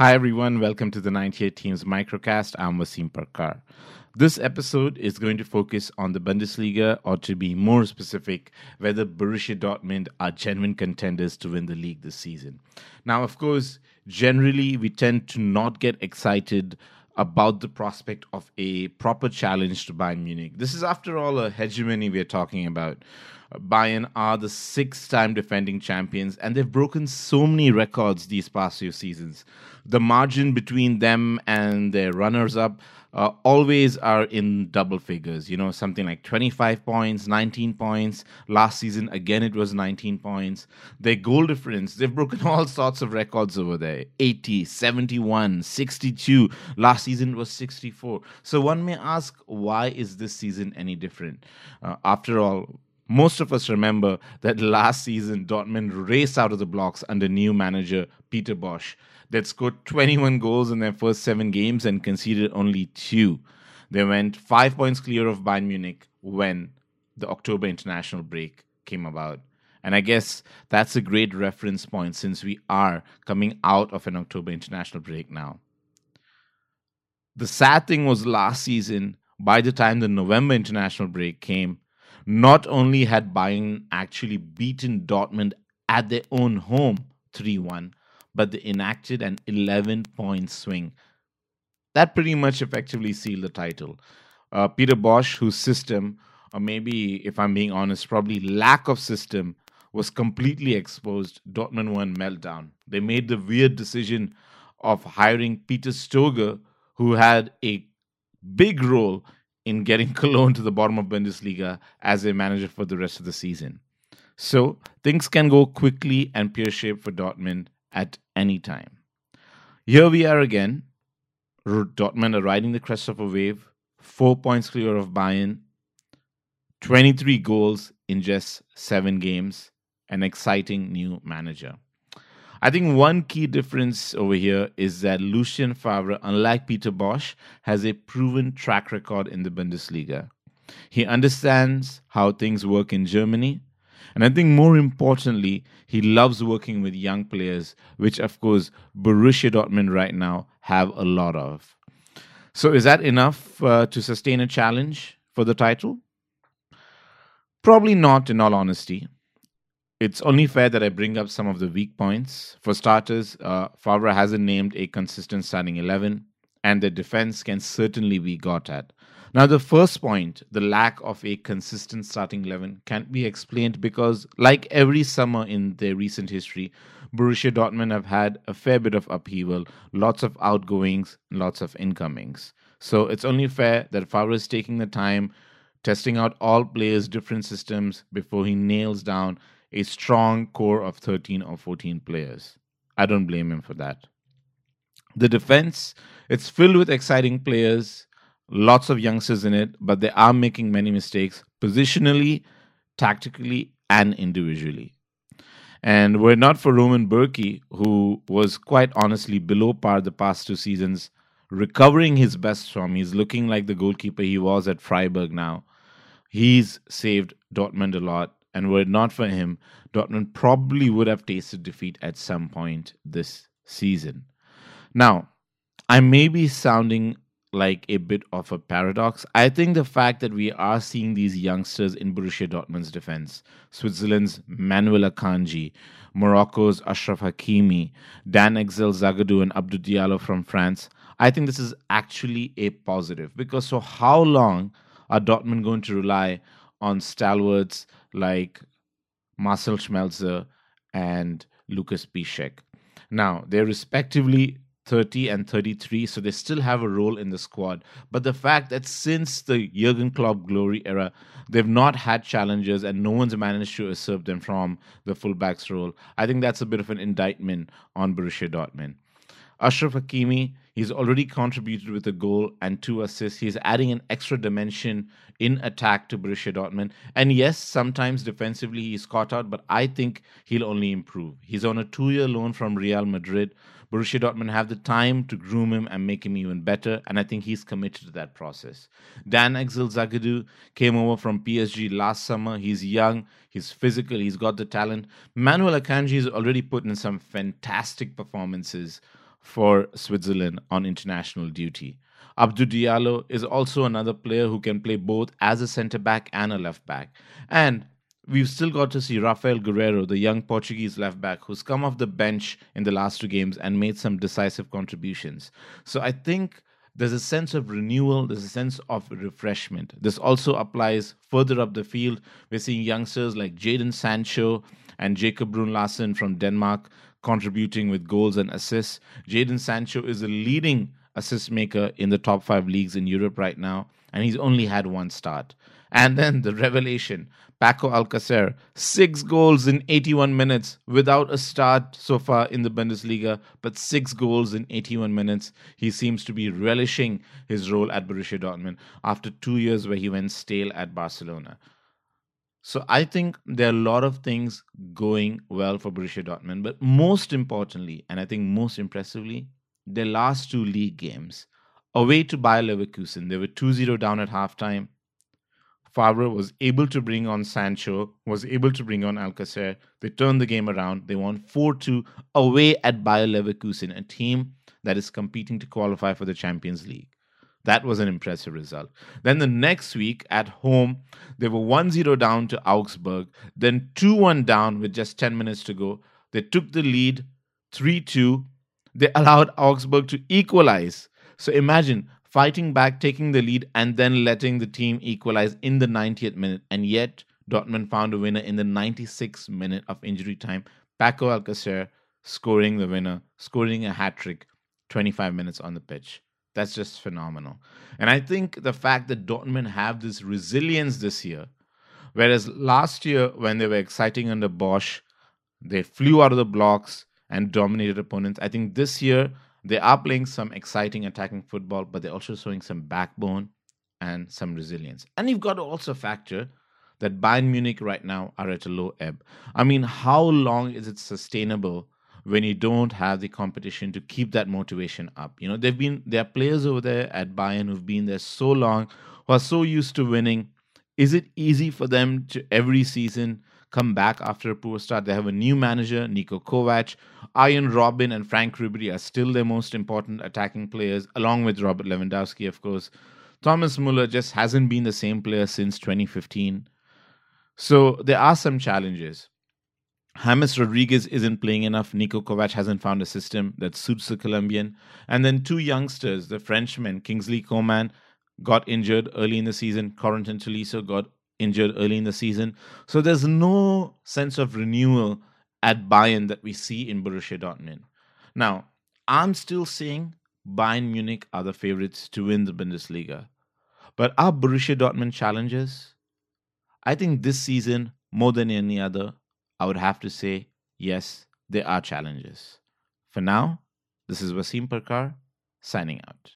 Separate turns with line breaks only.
Hi, everyone. Welcome to the 98 Teams Microcast. I'm Wasim Parkar. This episode is going to focus on the Bundesliga, or to be more specific, whether Borussia Dortmund are genuine contenders to win the league this season. Now, of course, generally we tend to not get excited about the prospect of a proper challenge to Bayern Munich. This is, after all, a hegemony we're talking about. Bayern are the six time defending champions, and they've broken so many records these past few seasons. The margin between them and their runners up uh, always are in double figures, you know, something like 25 points, 19 points. Last season, again, it was 19 points. Their goal difference, they've broken all sorts of records over there 80, 71, 62. Last season was 64. So one may ask, why is this season any different? Uh, after all, most of us remember that last season Dortmund raced out of the blocks under new manager Peter Bosz that scored 21 goals in their first seven games and conceded only two. They went five points clear of Bayern Munich when the October international break came about. And I guess that's a great reference point since we are coming out of an October international break now. The sad thing was last season, by the time the November international break came, not only had Bayern actually beaten Dortmund at their own home 3 1, but they enacted an 11 point swing. That pretty much effectively sealed the title. Uh, Peter Bosz, whose system, or maybe if I'm being honest, probably lack of system, was completely exposed, Dortmund won meltdown. They made the weird decision of hiring Peter Stöger, who had a big role in getting Cologne to the bottom of Bundesliga as a manager for the rest of the season. So things can go quickly and pear shaped for Dortmund at any time. Here we are again. Dortmund are riding the crest of a wave, four points clear of Bayern, 23 goals in just seven games, an exciting new manager. I think one key difference over here is that Lucien Favre, unlike Peter Bosz, has a proven track record in the Bundesliga. He understands how things work in Germany. And I think more importantly, he loves working with young players, which of course Borussia Dortmund right now have a lot of. So is that enough uh, to sustain a challenge for the title? Probably not, in all honesty it's only fair that I bring up some of the weak points. For starters, uh, Favre hasn't named a consistent starting 11, and the defense can certainly be got at. Now, the first point, the lack of a consistent starting 11, can't be explained because, like every summer in their recent history, Borussia Dortmund have had a fair bit of upheaval, lots of outgoings, lots of incomings. So it's only fair that Favre is taking the time, testing out all players' different systems before he nails down a strong core of 13 or 14 players. I don't blame him for that. The defense, it's filled with exciting players, lots of youngsters in it, but they are making many mistakes positionally, tactically, and individually. And were it not for Roman Bürki, who was quite honestly below par the past two seasons, recovering his best form, he's looking like the goalkeeper he was at Freiburg now. He's saved Dortmund a lot and were it not for him, Dortmund probably would have tasted defeat at some point this season. Now, I may be sounding like a bit of a paradox. I think the fact that we are seeing these youngsters in Borussia Dortmund's defense, Switzerland's Manuel Akanji, Morocco's Achraf Hakimi, Dan Axel Zagadou, and Abdou Diallo from France, I think this is actually a positive because so how long are Dortmund going to rely on stalwarts like Marcel Schmelzer and Lukas Piszczek. Now, they're respectively 30 and 33, so they still have a role in the squad. But the fact that since the Jurgen Klopp glory era, they've not had challengers and no one's managed to usurp them from the fullbacks role, I think that's a bit of an indictment on Borussia Dortmund. Achraf Hakimi, he's already contributed with a goal and two assists. He's adding an extra dimension in attack to Borussia Dortmund. And yes, sometimes defensively he's caught out, but I think he'll only improve. He's on a two year loan from Real Madrid. Borussia Dortmund have the time to groom him and make him even better, and I think he's committed to that process. Dan Axel Zagadou came over from PSG last summer. He's young, he's physical, he's got the talent. Manuel Akanji has already put in some fantastic performances for Switzerland on international duty. Abdou Diallo is also another player who can play both as a centre back and a left back. And we've still got to see Rafael Guerreiro, the young Portuguese left back, who's come off the bench in the last two games and made some decisive contributions. So I think there's a sense of renewal, there's a sense of refreshment. This also applies further up the field. We're seeing youngsters like Jadon Sancho and Jacob Bruun Larsen from Denmark contributing with goals and assists. Jadon Sancho is a leading assist maker in the top five leagues in Europe right now, and he's only had one start. And then the revelation Paco Alcacer, six goals in 81 minutes without a start so far in the Bundesliga, but six goals in 81 minutes. He seems to be relishing his role at Borussia Dortmund after two years where he went stale at Barcelona. So I think there are a lot of things going well for Borussia Dortmund, but most importantly, and I think most impressively, their last two league games away to Bayer Leverkusen, they were 2-0 down at halftime. Favre was able to bring on Sancho, was able to bring on Alcacer. They turned the game around. They won 4 2 away at Bayer Leverkusen, a team that is competing to qualify for the Champions League. That was an impressive result. Then the next week at home, they were 1 0 down to Augsburg, then 2 1 down with just 10 minutes to go. They took the lead 3 2. They allowed Augsburg to equalize. So imagine fighting back, taking the lead, and then letting the team equalize in the 90th minute. And yet, Dortmund found a winner in the 96th minute of injury time. Paco Alcacer scoring the winner, scoring a hat trick 25 minutes on the pitch. That's just phenomenal. And I think the fact that Dortmund have this resilience this year, whereas last year when they were exciting under Bosz, they flew out of the blocks and dominated opponents. I think this year they are playing some exciting attacking football, but they're also showing some backbone and some resilience. And you've got to also factor that Bayern Munich right now are at a low ebb. I mean, how long is it sustainable when you don't have the competition to keep that motivation up. You know, they've been there are players over there at Bayern who've been there so long, who are so used to winning. Is it easy for them to every season come back after a poor start? They have a new manager, Niko Kovac. Arjen Robben and Franck Ribery are still their most important attacking players, along with Robert Lewandowski, of course. Thomas Muller just hasn't been the same player since 2015. So there are some challenges. James Rodriguez isn't playing enough. Niko Kovac hasn't found a system that suits the Colombian. And then two youngsters, the Frenchman, Kingsley Coman, got injured early in the season. Corentin Tolisso got injured early in the season. So there's no sense of renewal at Bayern that we see in Borussia Dortmund. Now, I'm still saying Bayern Munich are the favorites to win the Bundesliga. But are Borussia Dortmund challengers? I think this season, more than any other, I would have to say, yes, there are challenges. For now, this is Wasim Parkar signing out.